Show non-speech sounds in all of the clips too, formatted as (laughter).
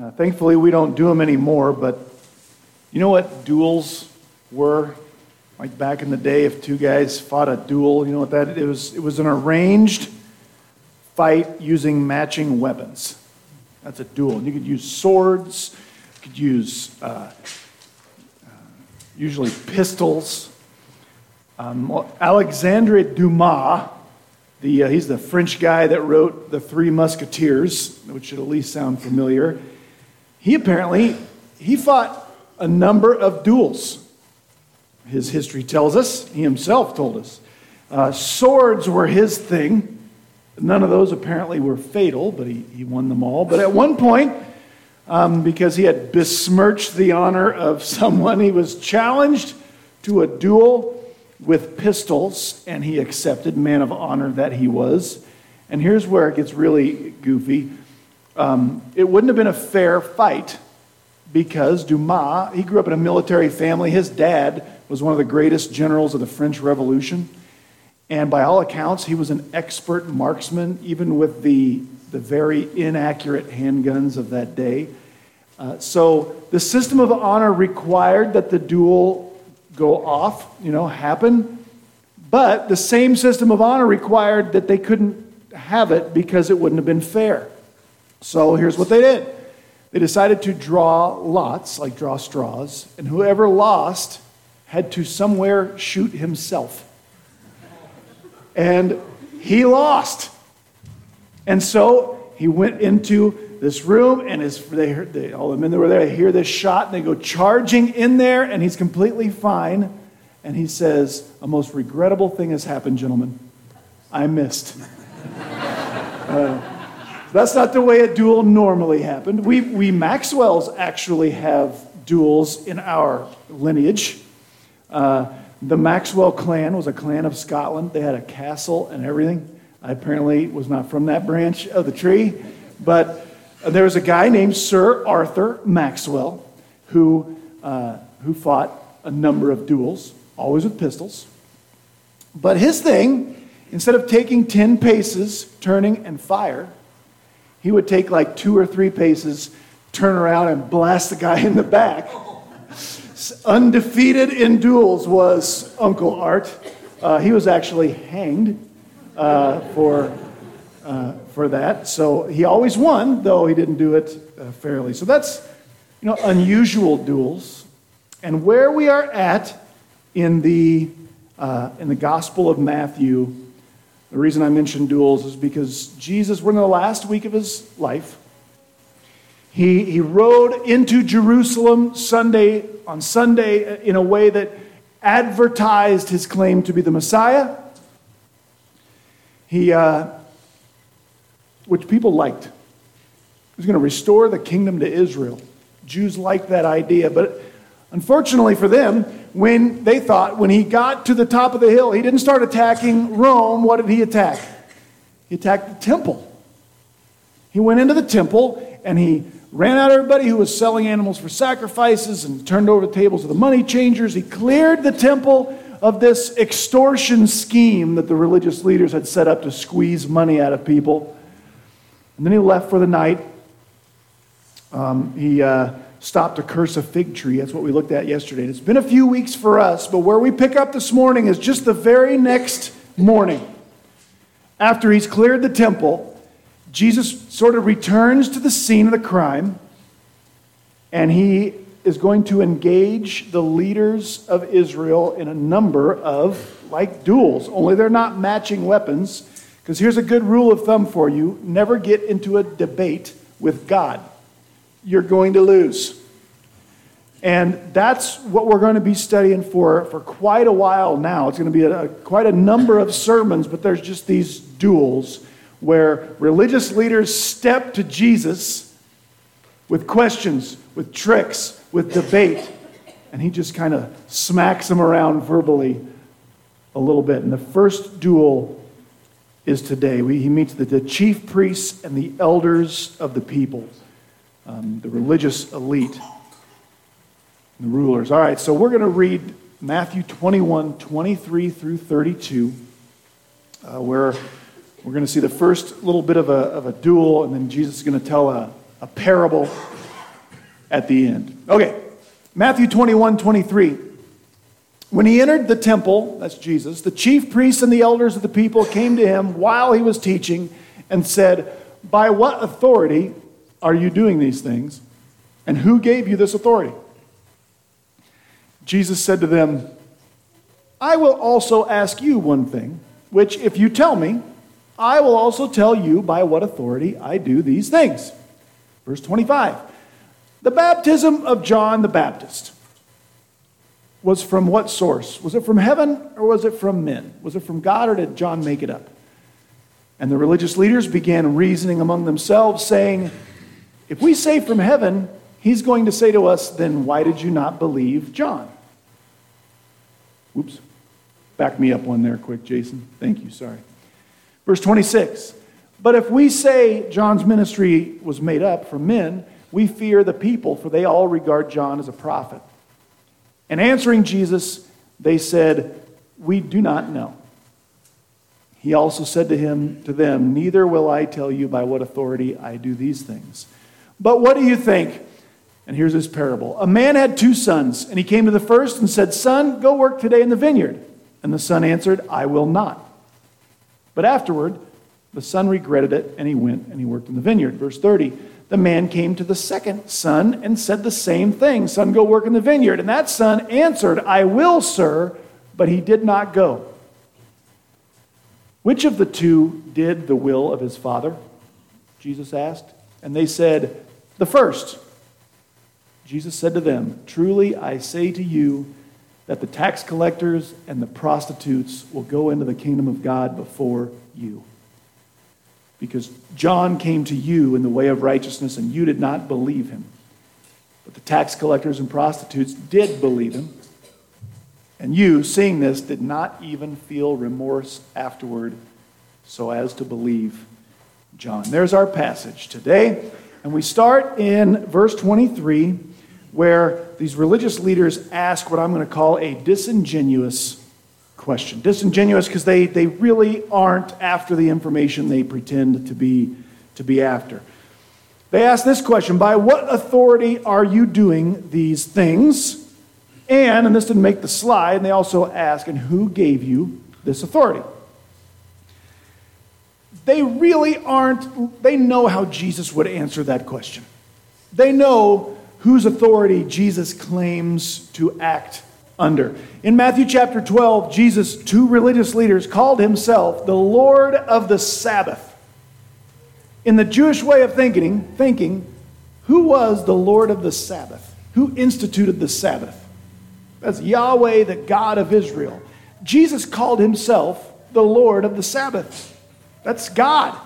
Uh, thankfully, we don't do them anymore, but you know what duels were? Like back in the day, if two guys fought a duel, you know what that it was? It was an arranged fight using matching weapons. That's a duel. And you could use swords, you could use uh, uh, usually pistols. Um, Alexandre Dumas, the, uh, he's the French guy that wrote The Three Musketeers, which should at least sound familiar. He apparently, he fought a number of duels. His history tells us, he himself told us. Uh, swords were his thing. None of those apparently were fatal, but he, he won them all. But at one point, um, because he had besmirched the honor of (laughs) someone, he was challenged to a duel with pistols, and he accepted, man of honor that he was. And here's where it gets really goofy. Um, it wouldn't have been a fair fight because Dumas, he grew up in a military family. His dad was one of the greatest generals of the French Revolution. And by all accounts, he was an expert marksman, even with the, the very inaccurate handguns of that day. Uh, so the system of honor required that the duel go off, you know, happen. But the same system of honor required that they couldn't have it because it wouldn't have been fair. So here's what they did they decided to draw lots, like draw straws, and whoever lost had to somewhere shoot himself. And he lost. And so he went into this room, and his, they they, all the men that were there, they hear this shot, and they go charging in there, and he's completely fine. And he says, A most regrettable thing has happened, gentlemen. I missed. (laughs) uh, that's not the way a duel normally happened. We, we Maxwells actually have duels in our lineage. Uh, the Maxwell clan was a clan of Scotland. They had a castle and everything. I apparently was not from that branch of the tree, but there was a guy named Sir Arthur Maxwell who, uh, who fought a number of duels, always with pistols. But his thing, instead of taking 10 paces, turning and fire, he would take like two or three paces, turn around, and blast the guy in the back. Undefeated in duels was Uncle Art. Uh, he was actually hanged uh, for, uh, for that. So he always won, though he didn't do it uh, fairly. So that's you know unusual duels. And where we are at in the, uh, in the Gospel of Matthew the reason I mention duels is because Jesus, we're in the last week of his life. He, he rode into Jerusalem Sunday on Sunday in a way that advertised his claim to be the Messiah. He, uh, which people liked. He was going to restore the kingdom to Israel. Jews liked that idea, but unfortunately for them, when they thought when he got to the top of the hill, he didn't start attacking Rome. What did he attack? He attacked the temple. He went into the temple and he ran out everybody who was selling animals for sacrifices and turned over the tables of the money changers. He cleared the temple of this extortion scheme that the religious leaders had set up to squeeze money out of people. And then he left for the night. Um, he. Uh, stopped to curse a fig tree. That's what we looked at yesterday. it's been a few weeks for us, but where we pick up this morning is just the very next morning. After he's cleared the temple, Jesus sort of returns to the scene of the crime and he is going to engage the leaders of Israel in a number of like duels, only they're not matching weapons. Because here's a good rule of thumb for you never get into a debate with God you're going to lose. And that's what we're going to be studying for for quite a while now. It's going to be a, quite a number of sermons, but there's just these duels where religious leaders step to Jesus with questions, with tricks, with debate, and he just kind of smacks them around verbally a little bit. And the first duel is today. We, he meets the, the chief priests and the elders of the people um, the religious elite, the rulers. All right, so we're going to read Matthew 21, 23 through 32, uh, where we're going to see the first little bit of a, of a duel, and then Jesus is going to tell a, a parable at the end. Okay, Matthew 21 23. When he entered the temple, that's Jesus, the chief priests and the elders of the people came to him while he was teaching and said, By what authority are you doing these things? And who gave you this authority? Jesus said to them, I will also ask you one thing, which if you tell me, I will also tell you by what authority I do these things. Verse 25 The baptism of John the Baptist was from what source? Was it from heaven or was it from men? Was it from God or did John make it up? And the religious leaders began reasoning among themselves, saying, If we say from heaven, he's going to say to us, Then why did you not believe John? Oops. Back me up one there quick, Jason. Thank you, sorry. Verse 26. But if we say John's ministry was made up from men, we fear the people, for they all regard John as a prophet. And answering Jesus, they said, We do not know. He also said to him to them, Neither will I tell you by what authority I do these things. But what do you think? And here's his parable. A man had two sons, and he came to the first and said, Son, go work today in the vineyard. And the son answered, I will not. But afterward, the son regretted it, and he went and he worked in the vineyard. Verse 30 the man came to the second son and said the same thing Son, go work in the vineyard. And that son answered, I will, sir, but he did not go. Which of the two did the will of his father? Jesus asked. And they said, The first. Jesus said to them, Truly I say to you that the tax collectors and the prostitutes will go into the kingdom of God before you. Because John came to you in the way of righteousness and you did not believe him. But the tax collectors and prostitutes did believe him. And you, seeing this, did not even feel remorse afterward so as to believe John. There's our passage today. And we start in verse 23, where these religious leaders ask what I'm going to call a disingenuous question. Disingenuous because they, they really aren't after the information they pretend to be, to be after. They ask this question By what authority are you doing these things? And, and this didn't make the slide, and they also ask, and who gave you this authority? They really aren't, they know how Jesus would answer that question. They know whose authority Jesus claims to act under. In Matthew chapter 12, Jesus, to religious leaders, called himself the Lord of the Sabbath. In the Jewish way of thinking, thinking, who was the Lord of the Sabbath? Who instituted the Sabbath? That's Yahweh, the God of Israel. Jesus called himself the Lord of the Sabbath. That's God.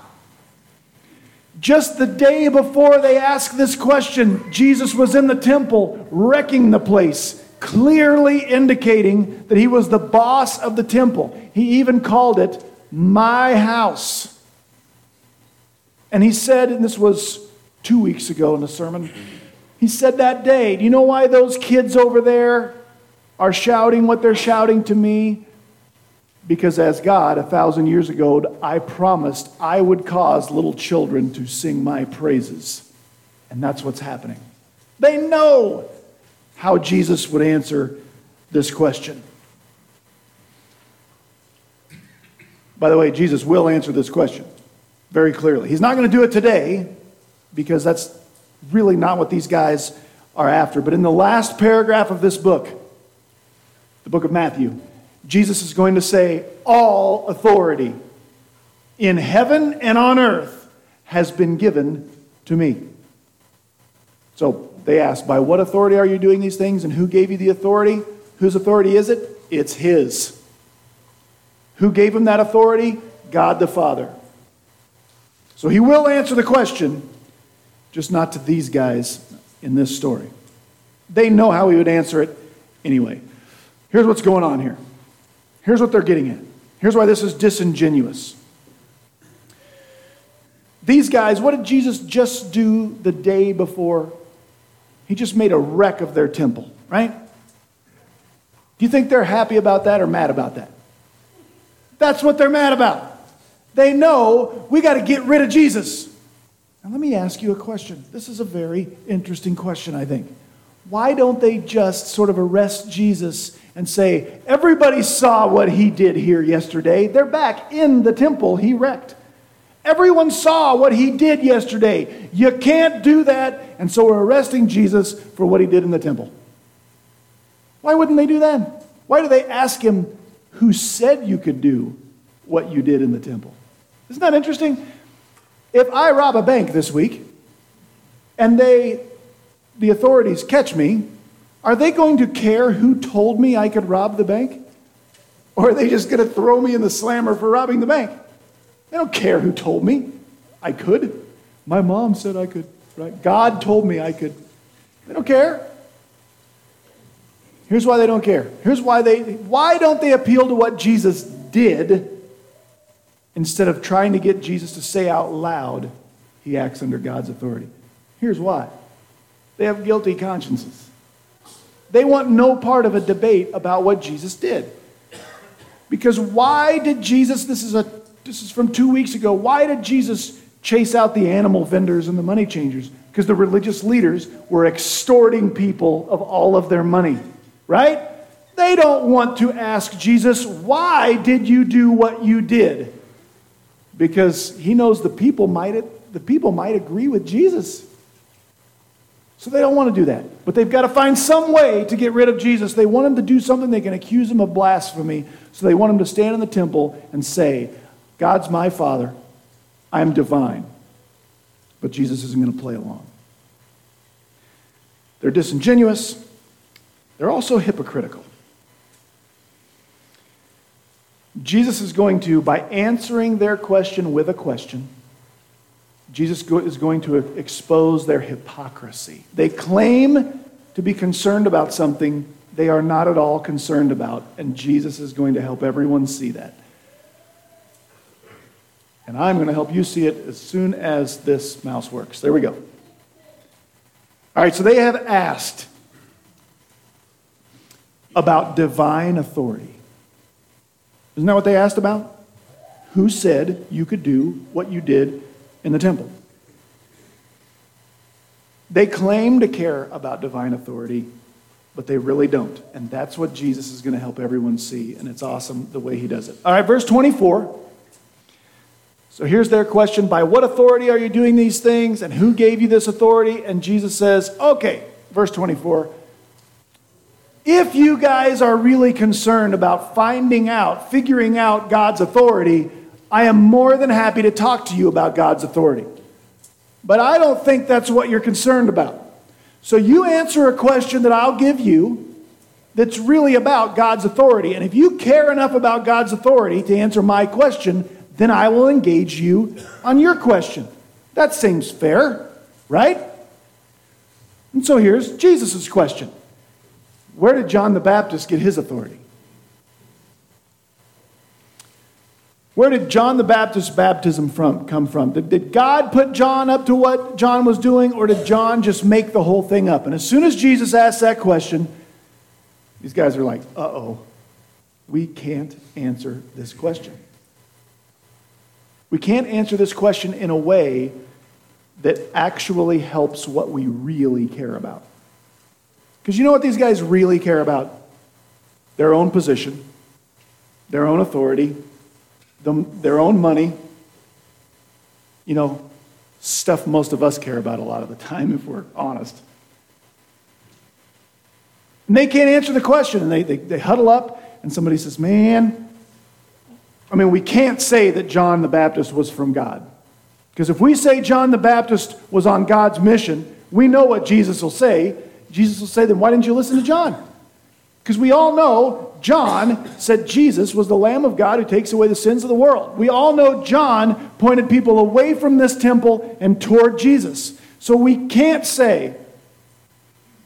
Just the day before they asked this question, Jesus was in the temple wrecking the place clearly indicating that he was the boss of the temple. He even called it my house. And he said, and this was two weeks ago in the sermon, he said that day, Do you know why those kids over there are shouting what they're shouting to me? Because as God, a thousand years ago, I promised I would cause little children to sing my praises. And that's what's happening. They know how Jesus would answer this question. By the way, Jesus will answer this question very clearly. He's not going to do it today because that's really not what these guys are after. But in the last paragraph of this book, the book of Matthew, Jesus is going to say, All authority in heaven and on earth has been given to me. So they ask, By what authority are you doing these things? And who gave you the authority? Whose authority is it? It's His. Who gave him that authority? God the Father. So he will answer the question, just not to these guys in this story. They know how he would answer it anyway. Here's what's going on here. Here's what they're getting at. Here's why this is disingenuous. These guys, what did Jesus just do the day before he just made a wreck of their temple, right? Do you think they're happy about that or mad about that? That's what they're mad about. They know we got to get rid of Jesus. Now, let me ask you a question. This is a very interesting question, I think. Why don't they just sort of arrest Jesus and say, Everybody saw what he did here yesterday. They're back in the temple he wrecked. Everyone saw what he did yesterday. You can't do that. And so we're arresting Jesus for what he did in the temple. Why wouldn't they do that? Why do they ask him, Who said you could do what you did in the temple? Isn't that interesting? If I rob a bank this week and they, the authorities catch me, are they going to care who told me I could rob the bank? Or are they just going to throw me in the slammer for robbing the bank? They don't care who told me I could. My mom said I could, right? God told me I could. They don't care. Here's why they don't care. Here's why they why don't they appeal to what Jesus did instead of trying to get Jesus to say out loud he acts under God's authority? Here's why. They have guilty consciences. They want no part of a debate about what Jesus did. Because why did Jesus, this is, a, this is from two weeks ago, why did Jesus chase out the animal vendors and the money changers? Because the religious leaders were extorting people of all of their money, right? They don't want to ask Jesus, why did you do what you did? Because he knows the people might, the people might agree with Jesus. So they don't want to do that. But they've got to find some way to get rid of Jesus. They want him to do something they can accuse him of blasphemy. So they want him to stand in the temple and say, God's my Father. I am divine. But Jesus isn't going to play along. They're disingenuous. They're also hypocritical. Jesus is going to, by answering their question with a question, Jesus is going to expose their hypocrisy. They claim to be concerned about something they are not at all concerned about, and Jesus is going to help everyone see that. And I'm going to help you see it as soon as this mouse works. There we go. All right, so they have asked about divine authority. Isn't that what they asked about? Who said you could do what you did in the temple. They claim to care about divine authority, but they really don't. And that's what Jesus is going to help everyone see. And it's awesome the way he does it. All right, verse 24. So here's their question By what authority are you doing these things? And who gave you this authority? And Jesus says, Okay, verse 24. If you guys are really concerned about finding out, figuring out God's authority, I am more than happy to talk to you about God's authority. But I don't think that's what you're concerned about. So you answer a question that I'll give you that's really about God's authority. And if you care enough about God's authority to answer my question, then I will engage you on your question. That seems fair, right? And so here's Jesus' question Where did John the Baptist get his authority? Where did John the Baptist's baptism from, come from? Did, did God put John up to what John was doing, or did John just make the whole thing up? And as soon as Jesus asked that question, these guys are like, uh oh, we can't answer this question. We can't answer this question in a way that actually helps what we really care about. Because you know what these guys really care about? Their own position, their own authority, their own money, you know, stuff most of us care about a lot of the time, if we're honest. And they can't answer the question, and they, they, they huddle up, and somebody says, Man, I mean, we can't say that John the Baptist was from God. Because if we say John the Baptist was on God's mission, we know what Jesus will say. Jesus will say, Then why didn't you listen to John? Because we all know John said Jesus was the Lamb of God who takes away the sins of the world. We all know John pointed people away from this temple and toward Jesus. So we can't say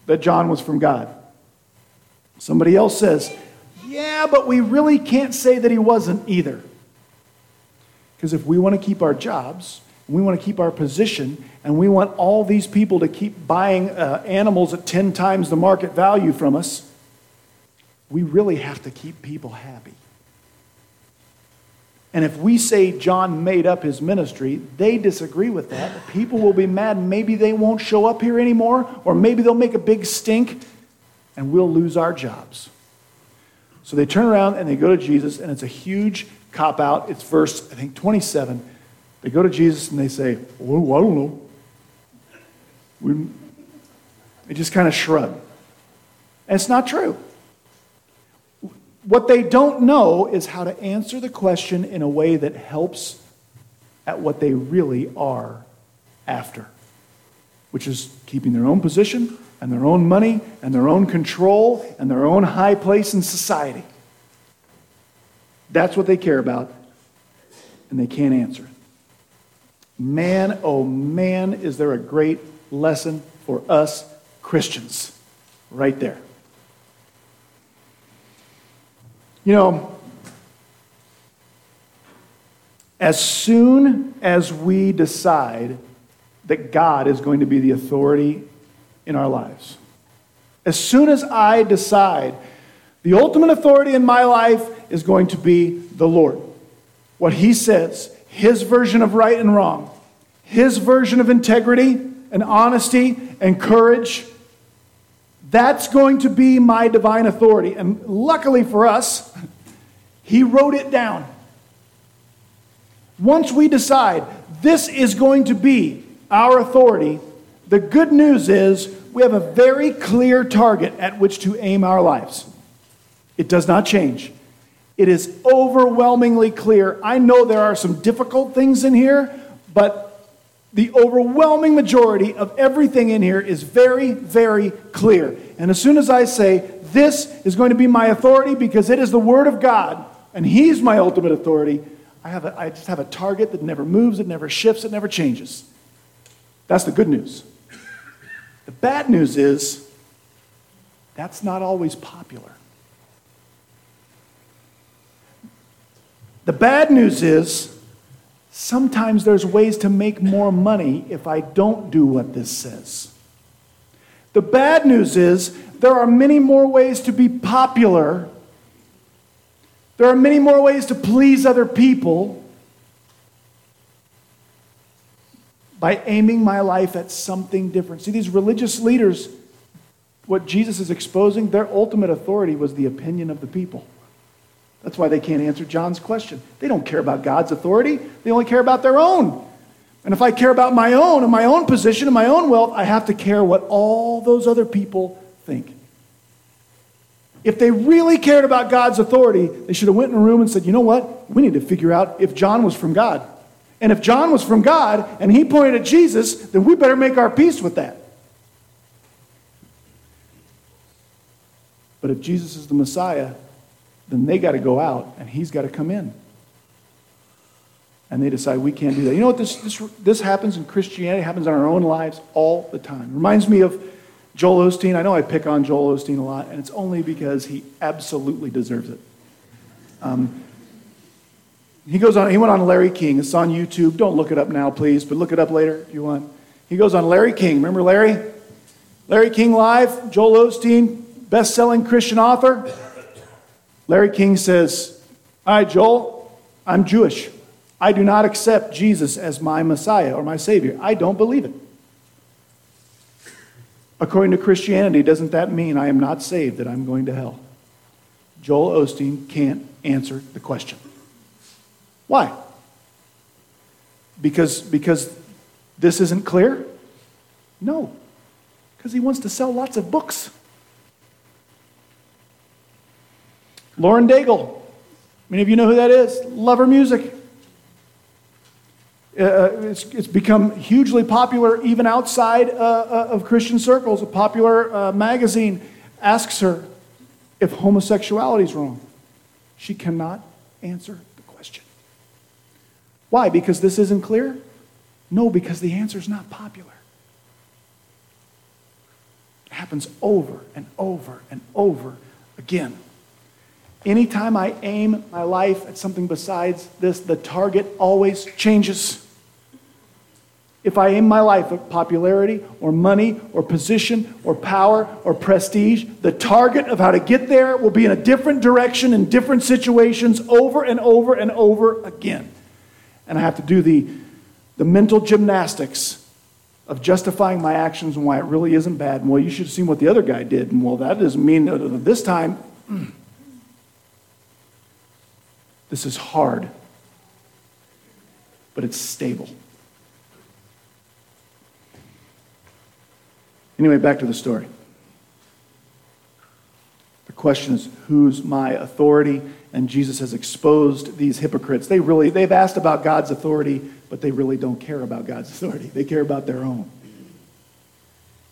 that John was from God. Somebody else says, yeah, but we really can't say that he wasn't either. Because if we want to keep our jobs, we want to keep our position, and we want all these people to keep buying uh, animals at 10 times the market value from us, we really have to keep people happy. And if we say John made up his ministry, they disagree with that. People will be mad. Maybe they won't show up here anymore, or maybe they'll make a big stink, and we'll lose our jobs. So they turn around and they go to Jesus, and it's a huge cop out. It's verse, I think, 27. They go to Jesus and they say, Well, I don't know. We, they just kind of shrug. And it's not true. What they don't know is how to answer the question in a way that helps at what they really are after, which is keeping their own position and their own money and their own control and their own high place in society. That's what they care about, and they can't answer it. Man, oh man, is there a great lesson for us Christians right there. You know, as soon as we decide that God is going to be the authority in our lives, as soon as I decide the ultimate authority in my life is going to be the Lord, what He says, His version of right and wrong, His version of integrity and honesty and courage, that's going to be my divine authority. And luckily for us, he wrote it down. Once we decide this is going to be our authority, the good news is we have a very clear target at which to aim our lives. It does not change. It is overwhelmingly clear. I know there are some difficult things in here, but the overwhelming majority of everything in here is very, very clear. And as soon as I say, this is going to be my authority because it is the Word of God and He's my ultimate authority, I, have a, I just have a target that never moves, it never shifts, it never changes. That's the good news. The bad news is that's not always popular. The bad news is sometimes there's ways to make more money if I don't do what this says. The bad news is there are many more ways to be popular. There are many more ways to please other people by aiming my life at something different. See, these religious leaders, what Jesus is exposing, their ultimate authority was the opinion of the people. That's why they can't answer John's question. They don't care about God's authority, they only care about their own. And if I care about my own and my own position and my own wealth, I have to care what all those other people think. If they really cared about God's authority, they should have went in a room and said, "You know what? We need to figure out if John was from God. And if John was from God and he pointed at Jesus, then we better make our peace with that." But if Jesus is the Messiah, then they got to go out and he's got to come in. And they decide we can't do that. You know what? This, this, this happens in Christianity, happens in our own lives all the time. Reminds me of Joel Osteen. I know I pick on Joel Osteen a lot, and it's only because he absolutely deserves it. Um, he goes on, he went on Larry King. It's on YouTube. Don't look it up now, please, but look it up later if you want. He goes on Larry King. Remember Larry? Larry King Live, Joel Osteen, best selling Christian author. Larry King says, right, Joel, I'm Jewish. I do not accept Jesus as my Messiah or my Savior. I don't believe it. According to Christianity, doesn't that mean I am not saved, that I'm going to hell? Joel Osteen can't answer the question. Why? Because, because this isn't clear? No. Because he wants to sell lots of books. Lauren Daigle. Many of you know who that is. Love her music. Uh, uh, it's, it's become hugely popular even outside uh, uh, of Christian circles. A popular uh, magazine asks her if homosexuality is wrong. She cannot answer the question. Why? Because this isn't clear? No, because the answer is not popular. It happens over and over and over again. Anytime I aim my life at something besides this, the target always changes. if I aim my life at popularity or money or position or power or prestige, the target of how to get there will be in a different direction in different situations over and over and over again. And I have to do the, the mental gymnastics of justifying my actions and why it really isn't bad. And well, you should have seen what the other guy did. And well, that doesn't mean that this time. Mm, This is hard, but it's stable. Anyway, back to the story. The question is who's my authority? And Jesus has exposed these hypocrites. They really they've asked about God's authority, but they really don't care about God's authority. They care about their own.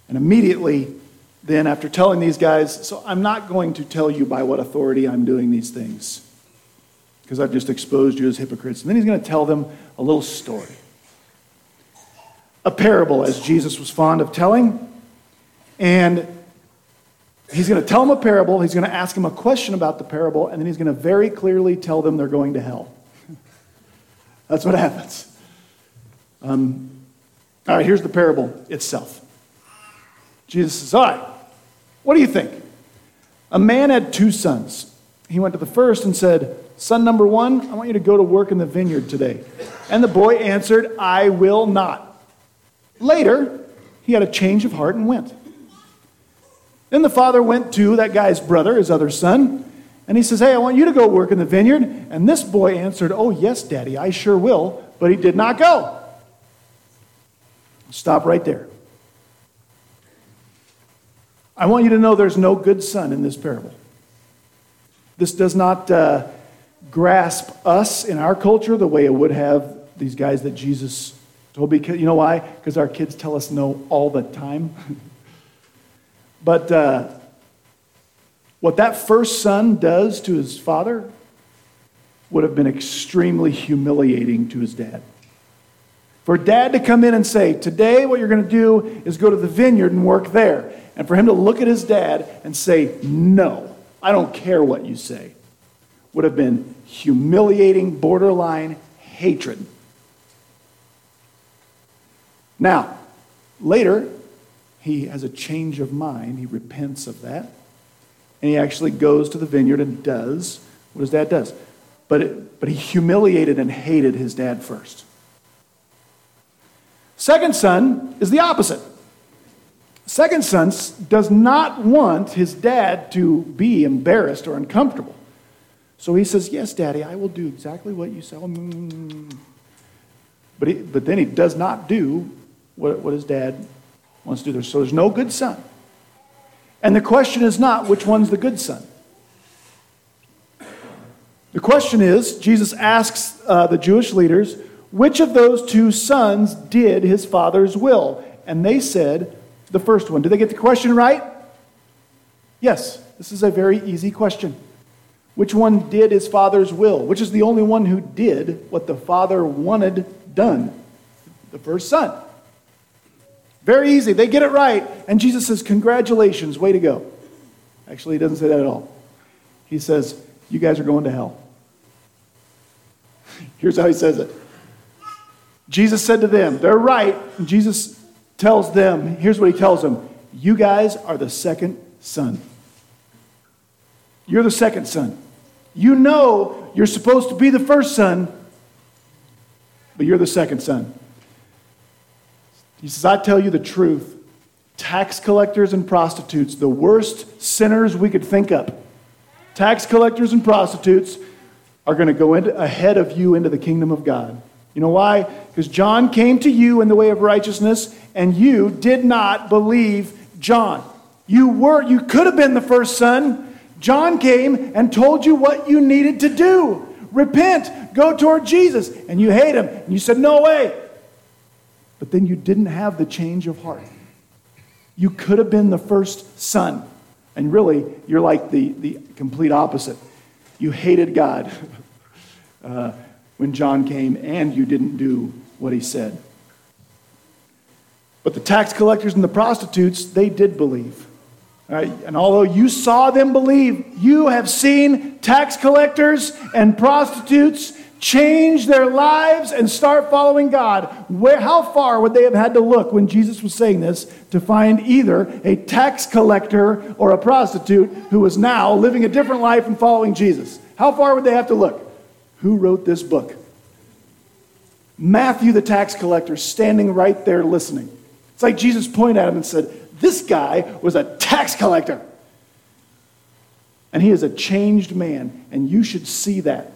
And immediately, then after telling these guys, so I'm not going to tell you by what authority I'm doing these things because I've just exposed you as hypocrites. And then he's going to tell them a little story. A parable, as Jesus was fond of telling. And he's going to tell them a parable. He's going to ask them a question about the parable. And then he's going to very clearly tell them they're going to hell. (laughs) That's what happens. Um, all right, here's the parable itself. Jesus says, All right, what do you think? A man had two sons. He went to the first and said, Son number one, I want you to go to work in the vineyard today. And the boy answered, I will not. Later, he had a change of heart and went. Then the father went to that guy's brother, his other son, and he says, Hey, I want you to go work in the vineyard. And this boy answered, Oh, yes, daddy, I sure will. But he did not go. Stop right there. I want you to know there's no good son in this parable. This does not uh, grasp us in our culture the way it would have these guys that Jesus told. Because, you know why? Because our kids tell us no all the time. (laughs) but uh, what that first son does to his father would have been extremely humiliating to his dad. For dad to come in and say, Today, what you're going to do is go to the vineyard and work there. And for him to look at his dad and say, No, I don't care what you say, would have been humiliating, borderline hatred. Now, later, he has a change of mind. He repents of that. And he actually goes to the vineyard and does what his dad does. But, it, but he humiliated and hated his dad first. Second son is the opposite. Second son does not want his dad to be embarrassed or uncomfortable. So he says, Yes, daddy, I will do exactly what you say. But, he, but then he does not do what, what his dad wants to do. So there's no good son. And the question is not which one's the good son. The question is Jesus asks uh, the Jewish leaders, which of those two sons did his father's will? And they said, the first one. Did they get the question right? Yes, this is a very easy question. Which one did his father's will? Which is the only one who did what the father wanted done? The first son. Very easy. They get it right. And Jesus says, Congratulations, way to go. Actually, he doesn't say that at all. He says, You guys are going to hell. (laughs) Here's how he says it Jesus said to them, They're right. And Jesus tells them, Here's what he tells them You guys are the second son. You're the second son. You know you're supposed to be the first son, but you're the second son. He says, I tell you the truth. Tax collectors and prostitutes, the worst sinners we could think of, tax collectors and prostitutes are going to go ahead of you into the kingdom of God. You know why? Because John came to you in the way of righteousness, and you did not believe John. You were, you could have been the first son, John came and told you what you needed to do repent, go toward Jesus. And you hate him. And you said, No way. But then you didn't have the change of heart. You could have been the first son. And really, you're like the, the complete opposite. You hated God (laughs) uh, when John came, and you didn't do what he said. But the tax collectors and the prostitutes, they did believe. Right? And although you saw them believe, you have seen tax collectors and prostitutes change their lives and start following God, where, how far would they have had to look when Jesus was saying this to find either a tax collector or a prostitute who was now living a different life and following Jesus? How far would they have to look? Who wrote this book? Matthew, the tax collector, standing right there listening. It's like Jesus pointed at him and said, This guy was a tax collector. And he is a changed man, and you should see that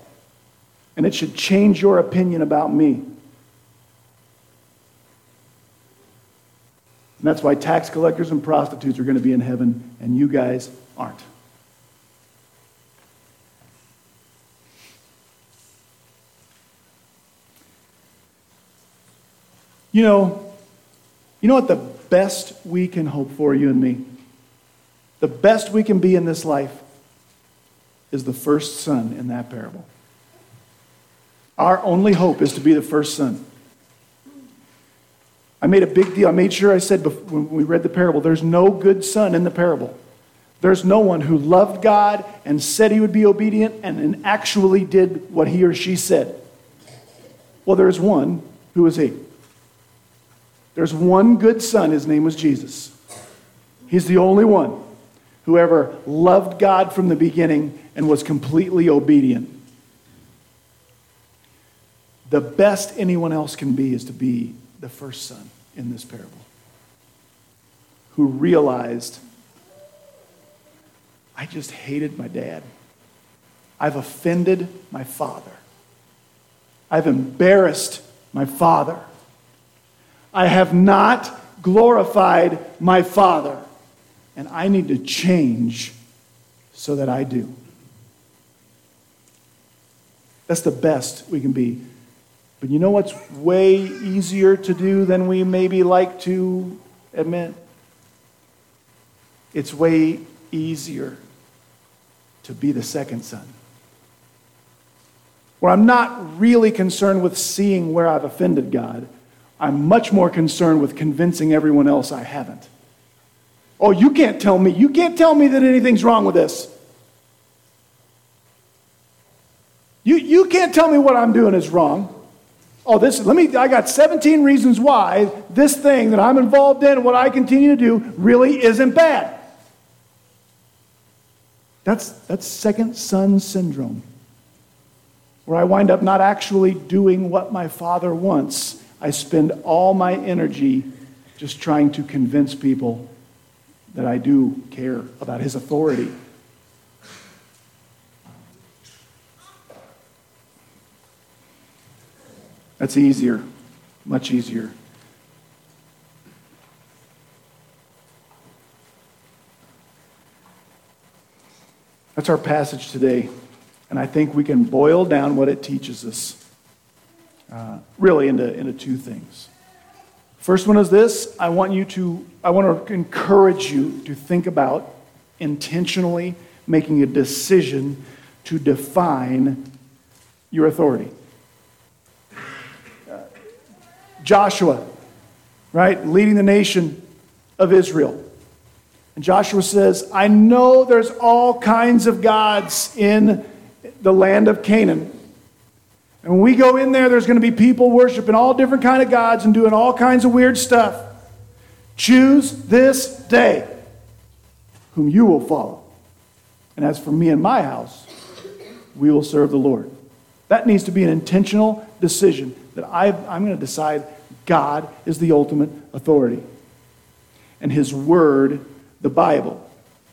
and it should change your opinion about me. And that's why tax collectors and prostitutes are going to be in heaven, and you guys aren't. You know, you know what the best we can hope for, you and me? The best we can be in this life is the first son in that parable. Our only hope is to be the first son. I made a big deal. I made sure I said when we read the parable, there's no good son in the parable. There's no one who loved God and said he would be obedient and actually did what he or she said. Well, there's one who is he. There's one good son. His name was Jesus. He's the only one who ever loved God from the beginning and was completely obedient. The best anyone else can be is to be the first son in this parable who realized, I just hated my dad. I've offended my father. I've embarrassed my father. I have not glorified my father. And I need to change so that I do. That's the best we can be but you know what's way easier to do than we maybe like to admit? It's way easier to be the second son. Where I'm not really concerned with seeing where I've offended God, I'm much more concerned with convincing everyone else I haven't. Oh, you can't tell me, you can't tell me that anything's wrong with this. You, you can't tell me what I'm doing is wrong oh, this, let me, I got 17 reasons why this thing that I'm involved in what I continue to do really isn't bad. That's, that's second son syndrome, where I wind up not actually doing what my father wants. I spend all my energy just trying to convince people that I do care about his authority. That's easier, much easier. That's our passage today. And I think we can boil down what it teaches us uh, really into, into two things. First one is this I want you to, I want to encourage you to think about intentionally making a decision to define your authority. Joshua, right, leading the nation of Israel. And Joshua says, I know there's all kinds of gods in the land of Canaan. And when we go in there, there's going to be people worshiping all different kind of gods and doing all kinds of weird stuff. Choose this day whom you will follow. And as for me and my house, we will serve the Lord. That needs to be an intentional decision that i am going to decide God is the ultimate authority. And His Word, the Bible,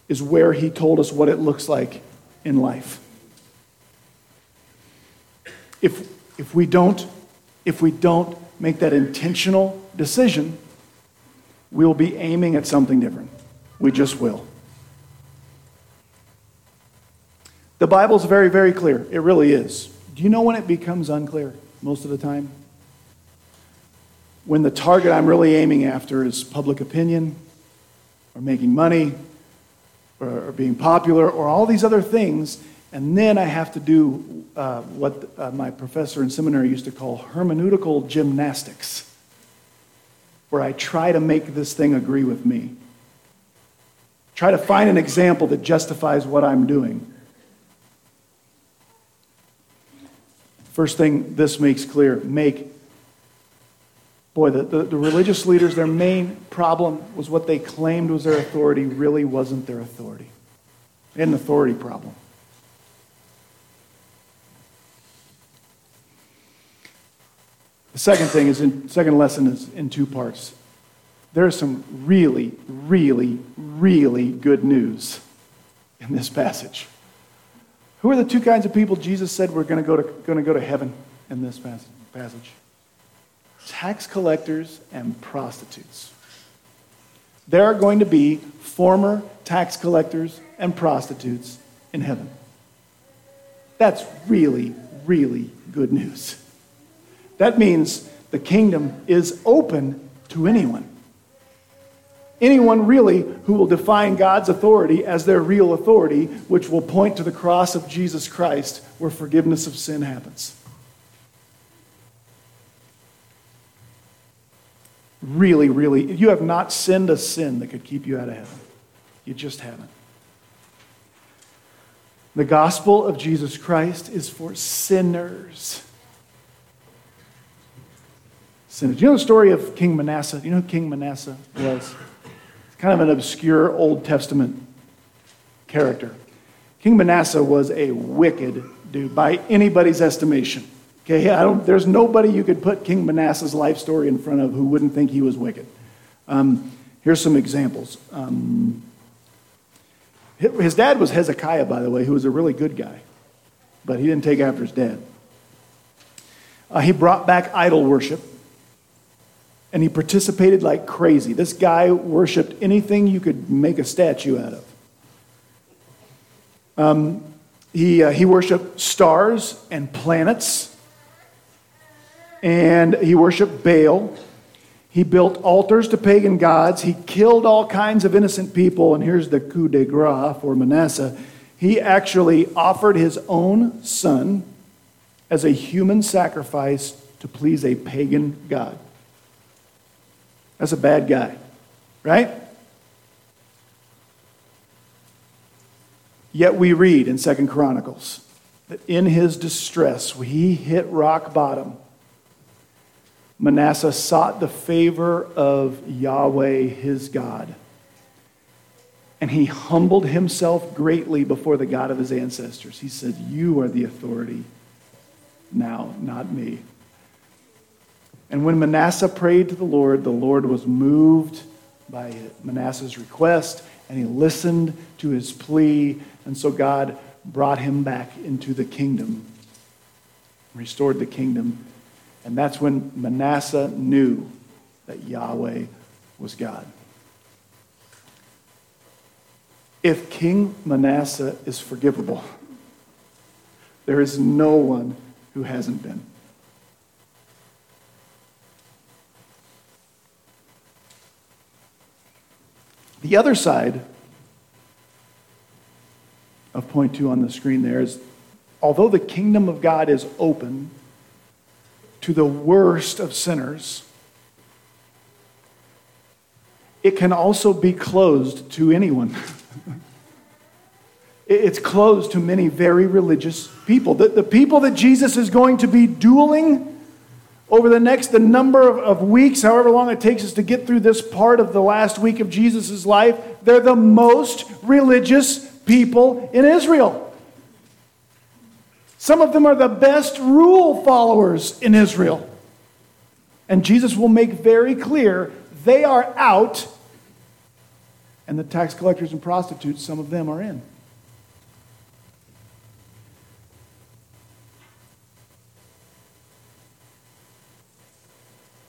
is where He told us what it looks like in life. If, if, we don't, if we don't make that intentional decision, we'll be aiming at something different. We just will. The Bible's very, very clear. It really is. Do you know when it becomes unclear most of the time? when the target I'm really aiming after is public opinion or making money or, or being popular or all these other things, and then I have to do uh, what uh, my professor in seminary used to call hermeneutical gymnastics, where I try to make this thing agree with me. Try to find an example that justifies what I'm doing. First thing this makes clear make, boy, the, the, the religious leaders, their main problem was what they claimed was their authority really wasn't their authority. They had an authority problem. The second thing is in second lesson is in two parts. There is some really, really, really good news in this passage. Who are the two kinds of people Jesus said were going to go to, going to, go to heaven in this passage? Tax collectors and prostitutes. There are going to be former tax collectors and prostitutes in heaven. That's really, really good news. That means the kingdom is open to anyone. Anyone really who will define God's authority as their real authority, which will point to the cross of Jesus Christ where forgiveness of sin happens. Really, really, you have not sinned a sin that could keep you out of heaven. You just haven't. The gospel of Jesus Christ is for sinners sinners. You know the story of King Manasseh? You know who King Manasseh was? It's kind of an obscure Old Testament character. King Manasseh was a wicked dude by anybody's estimation. Okay, I don't, there's nobody you could put King Manasseh's life story in front of who wouldn't think he was wicked. Um, here's some examples. Um, his dad was Hezekiah, by the way, who was a really good guy, but he didn't take after his dad. Uh, he brought back idol worship and he participated like crazy. This guy worshiped anything you could make a statue out of. Um, he, uh, he worshiped stars and planets, and he worshiped Baal. He built altars to pagan gods. He killed all kinds of innocent people. And here's the coup de grace for Manasseh. He actually offered his own son as a human sacrifice to please a pagan god. That's a bad guy, right? Yet we read in Second Chronicles that in his distress, when he hit rock bottom, Manasseh sought the favor of Yahweh, his God. And he humbled himself greatly before the God of his ancestors. He said, You are the authority now, not me. And when Manasseh prayed to the Lord, the Lord was moved by Manasseh's request, and he listened to his plea. And so God brought him back into the kingdom, restored the kingdom. And that's when Manasseh knew that Yahweh was God. If King Manasseh is forgivable, there is no one who hasn't been. The other side of point two on the screen there is although the kingdom of God is open to the worst of sinners, it can also be closed to anyone. (laughs) it's closed to many very religious people. The, the people that Jesus is going to be dueling over the next the number of, of, weeks, however long it takes us to get through this part of the last week of Jesus' life, they're the most religious people in Israel. Some of them are the best rule followers in Israel. And Jesus will make very clear they are out, and the tax collectors and prostitutes, some of them are in.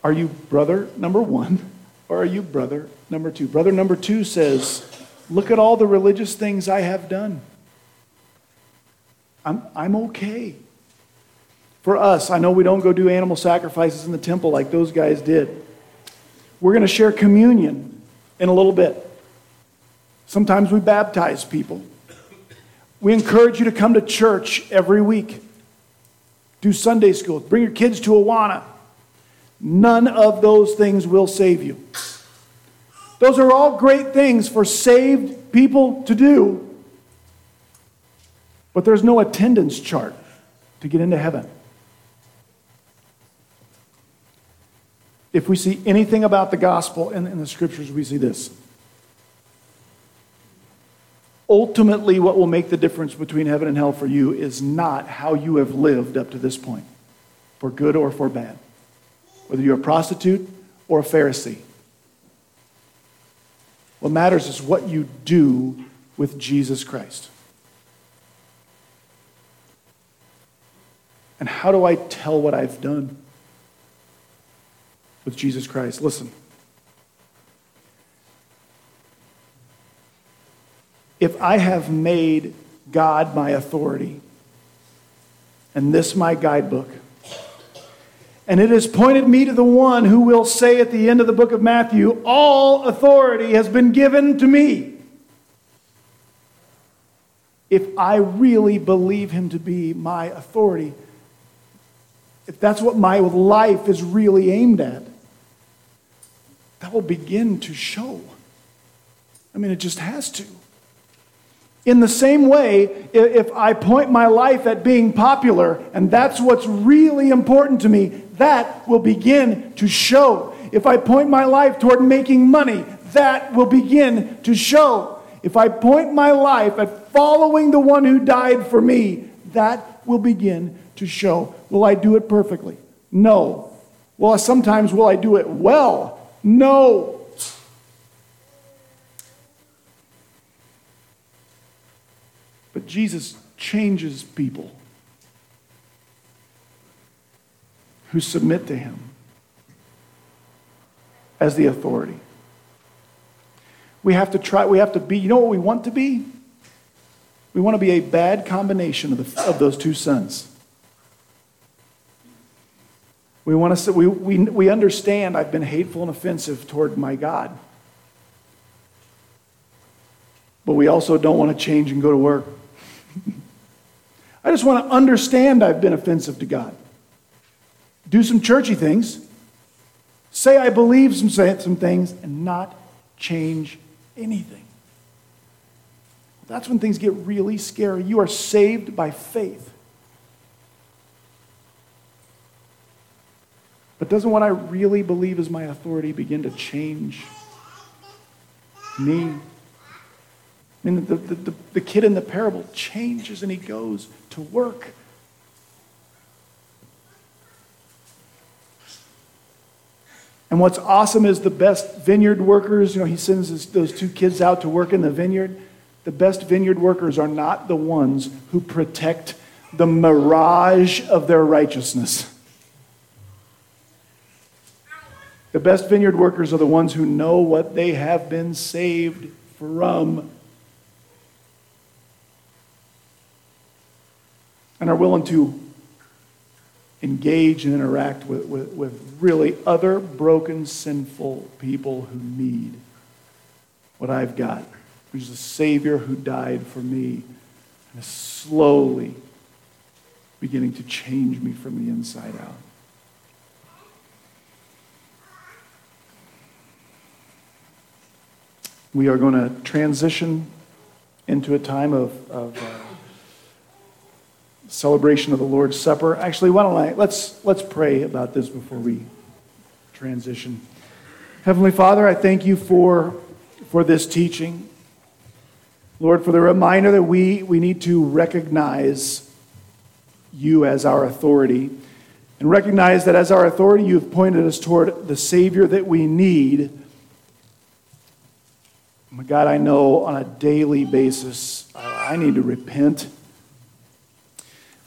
Are you brother number one or are you brother number two? Brother number two says, Look at all the religious things I have done. I'm, I'm okay. For us, I know we don't go do animal sacrifices in the temple like those guys did. We're going to share communion in a little bit. Sometimes we baptize people. We encourage you to come to church every week. Do Sunday school. Bring your kids to Awana. None of those things will save you. Those are all great things for saved people to do, but there's no attendance chart to get into heaven. If we see anything about the gospel in, in the scriptures, we see this. Ultimately, what will make the difference between heaven and hell for you is not how you have lived up to this point, for good or for bad. Whether you're a prostitute or a Pharisee. What matters is what you do with Jesus Christ. And how do I tell what I've done with Jesus Christ? Listen. If I have made God my authority and this my guidebook, and it has pointed me to the one who will say at the end of the book of Matthew, All authority has been given to me. If I really believe him to be my authority, if that's what my life is really aimed at, that will begin to show. I mean, it just has to. In the same way, if I point my life at being popular, and that's what's really important to me, that will begin to show. If I point my life toward making money, that will begin to show. If I point my life at following the one who died for me, that will begin to show. Will I do it perfectly? No. Well, sometimes will I do it well? No. But Jesus changes people who submit to him as the authority. We have to try, we have to be, you know what we want to be? We want to be a bad combination of, the, of those two sons. We want to we, we, we understand I've been hateful and offensive toward my God. But we also don't want to change and go to work. I just want to understand I've been offensive to God. Do some churchy things, say I believe some, some things, and not change anything. That's when things get really scary. You are saved by faith. But doesn't what I really believe is my authority begin to change me? I mean, the, the, the, the kid in the parable changes and he goes to work. And what's awesome is the best vineyard workers, you know, he sends his, those two kids out to work in the vineyard. The best vineyard workers are not the ones who protect the mirage of their righteousness. The best vineyard workers are the ones who know what they have been saved from. And are willing to engage and interact with, with, with really other broken, sinful people who need what I've got, which is a Savior who died for me and is slowly beginning to change me from the inside out. We are going to transition into a time of, of uh, celebration of the Lord's Supper. Actually, why don't I let's let's pray about this before we transition. Heavenly Father, I thank you for for this teaching. Lord, for the reminder that we, we need to recognize you as our authority and recognize that as our authority, you've pointed us toward the Savior that we need. My God, I know on a daily basis I need to repent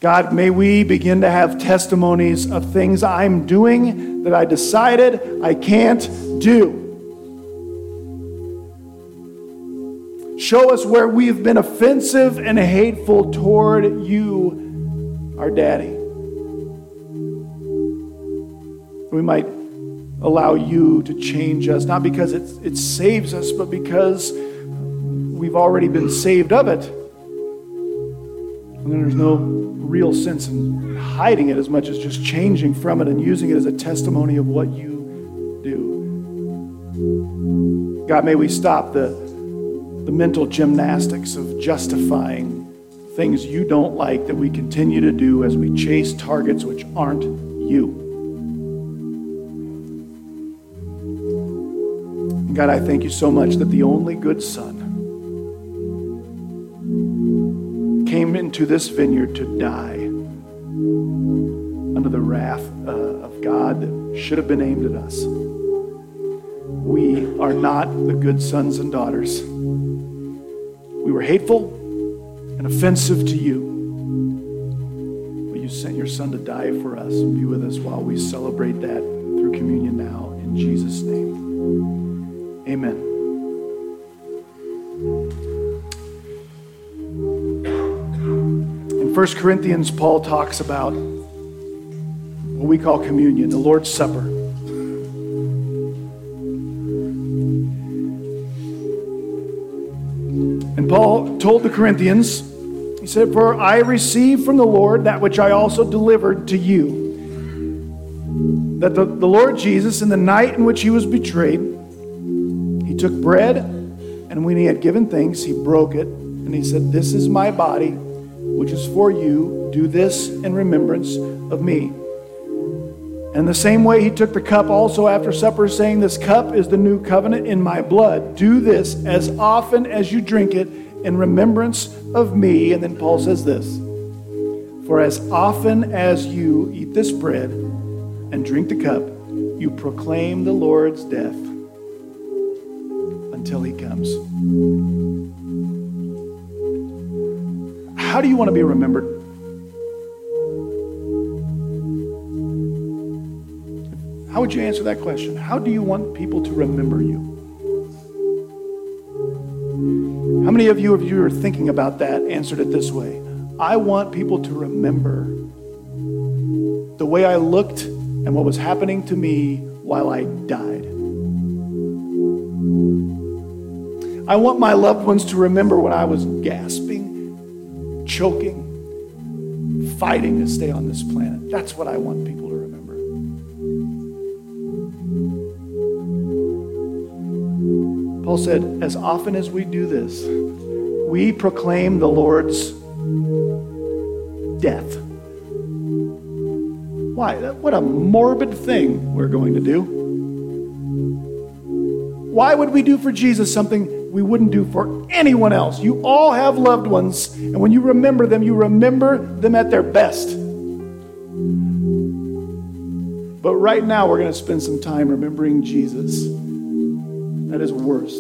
God, may we begin to have testimonies of things I'm doing that I decided I can't do. Show us where we've been offensive and hateful toward you, our daddy. We might allow you to change us, not because it, it saves us, but because we've already been saved of it. And there's no real sense in hiding it as much as just changing from it and using it as a testimony of what you do. God, may we stop the, the mental gymnastics of justifying things you don't like that we continue to do as we chase targets which aren't you. God, I thank you so much that the only good Son into this vineyard to die under the wrath uh, of God that should have been aimed at us. We are not the good sons and daughters. We were hateful and offensive to you. But you sent your son to die for us. Be with us while we celebrate that through communion now. In Jesus' name. Amen. In 1 Corinthians, Paul talks about what we call communion, the Lord's Supper. And Paul told the Corinthians, he said, For I received from the Lord that which I also delivered to you. That the, the Lord Jesus, in the night in which he was betrayed, he took bread, and when he had given thanks, he broke it, and he said, This is my body, which is for you. Do this in remembrance of me. And the same way he took the cup also after supper, saying, This cup is the new covenant in my blood. Do this as often as you drink it in remembrance of me. And then Paul says this For as often as you eat this bread and drink the cup, you proclaim the Lord's death until he comes. How do you want to be remembered? How would you answer that question? How do you want people to remember you? How many of you, if you are thinking about that, answered it this way? I want people to remember the way I looked and what was happening to me while I died. I want my loved ones to remember when I was gasping, choking, fighting to stay on this planet. That's what I want people to remember. Paul said, as often as we do this, we proclaim the Lord's death. Why? What a morbid thing we're going to do. Why would we do for Jesus something we wouldn't do for anyone else? You all have loved ones, and when you remember them, you remember them at their best. But right now, we're going to spend some time remembering Jesus at his worst.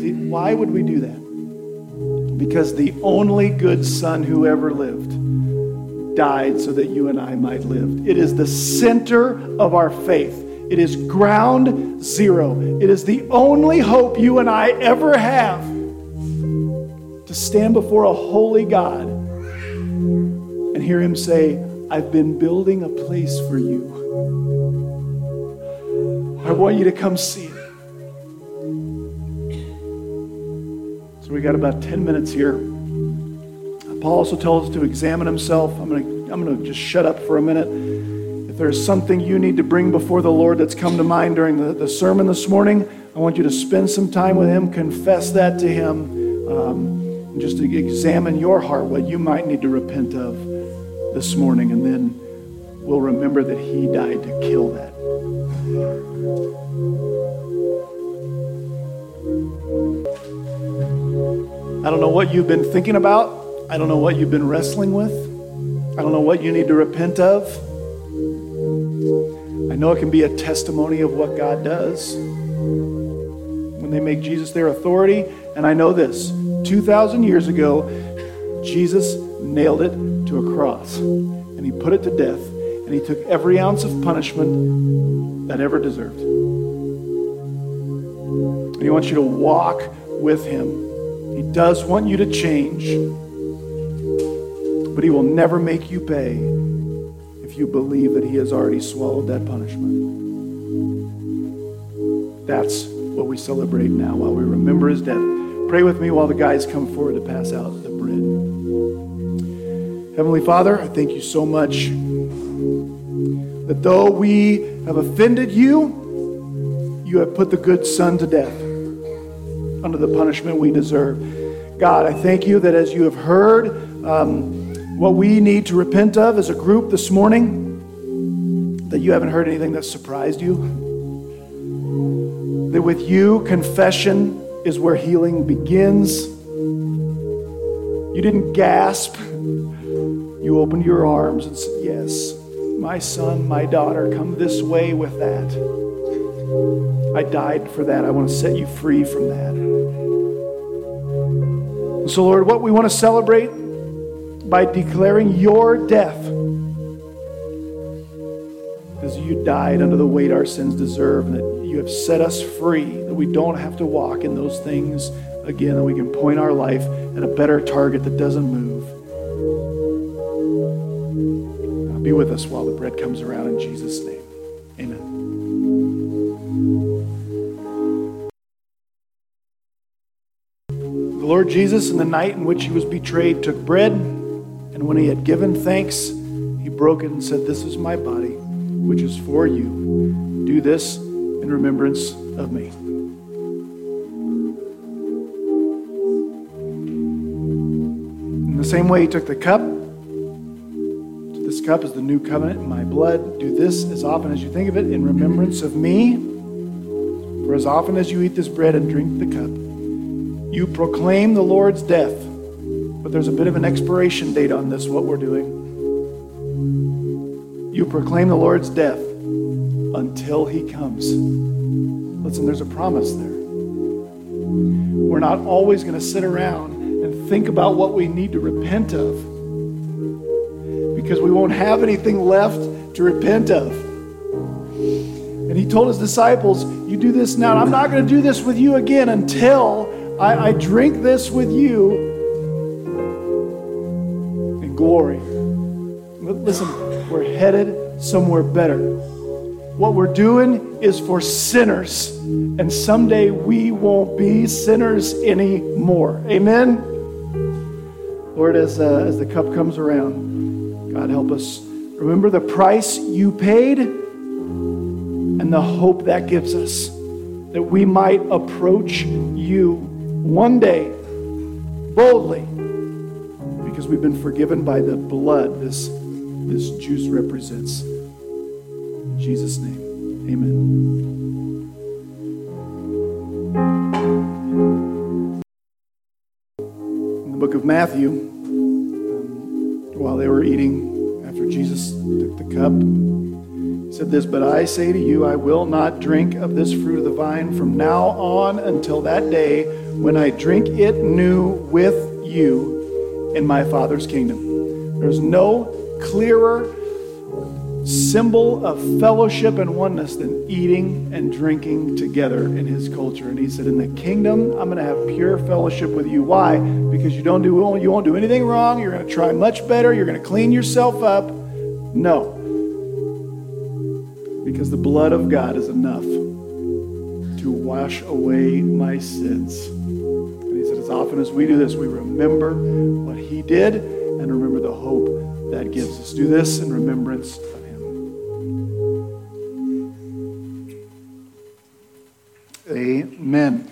He, why would we do that? Because the only good son who ever lived died so that you and I might live. It is the center of our faith. It is ground zero. It is the only hope you and I ever have to stand before a holy God and hear Him say, I've been building a place for you. I want you to come see it. So we got about 10 minutes here. Paul also tells us to examine himself. I'm going to I'm going to just shut up for a minute. There's something you need to bring before the Lord that's come to mind during the, the sermon this morning, I want you to spend some time with Him, confess that to Him, um, and just to examine your heart, what you might need to repent of this morning, and then we'll remember that He died to kill that. I don't know what you've been thinking about. I don't know what you've been wrestling with. I don't know what you need to repent of. I know it can be a testimony of what God does when they make Jesus their authority. And I know this 2,000 years ago, Jesus nailed it to a cross and he put it to death and he took every ounce of punishment that ever deserved. And he wants you to walk with him he does want you to change, but He will never make you pay if you believe that He has already swallowed that punishment. That's what we celebrate now while we remember His death. Pray with me while the guys come forward to pass out the bread. Heavenly Father, I thank you so much that though we have offended you, you have put the good Son to death under the punishment we deserve. God, I thank you that as you have heard um, what we need to repent of as a group this morning, that you haven't heard anything that surprised you. That with you, confession is where healing begins. You didn't gasp. You opened your arms and said, Yes, my son, my daughter, come this way with that. I died for that. I want to set you free from that. So, Lord, what we want to celebrate by declaring your death is you died under the weight our sins deserve, and that you have set us free, that we don't have to walk in those things again, that we can point our life at a better target that doesn't move. Be with us while the bread comes around in Jesus' name. Amen. The Lord Jesus, in the night in which he was betrayed, took bread, and when he had given thanks, he broke it and said, This is my body, which is for you. Do this in remembrance of me. In the same way, he took the cup. This cup is the new covenant in my blood. Do this as often as you think of it in remembrance of me. For as often as you eat this bread and drink the cup, you proclaim the Lord's death. There's a bit of an expiration date on this, what we're doing. You proclaim the Lord's death until he comes. Listen, there's a promise there. We're not always going to sit around and think about what we need to repent of because we won't have anything left to repent of. And he told his disciples, You do this now. I'm not going to do this with you again until I, I drink this with you glory. Listen, we're headed somewhere better. What we're doing is for sinners, and someday we won't be sinners anymore. Amen? Lord, as, uh, as the cup comes around, God help us remember the price you paid and the hope that gives us that we might approach you one day boldly we've been forgiven by the blood this, this juice represents. In Jesus' name, amen. In the book of Matthew, um, while they were eating, after Jesus took the cup, he said this, But I say to you, I will not drink of this fruit of the vine from now on until that day when I drink it new with you in my Father's kingdom. There's no clearer symbol of fellowship and oneness than eating and drinking together in his culture. And he said, In the kingdom, I'm going to have pure fellowship with you. Why? Because you don't do you won't do anything wrong. You're going to try much better. You're going to clean yourself up. No. Because the blood of God is enough to wash away my sins. As often as we do this, we remember what he did and remember the hope that gives us. Do this in remembrance of him. Amen.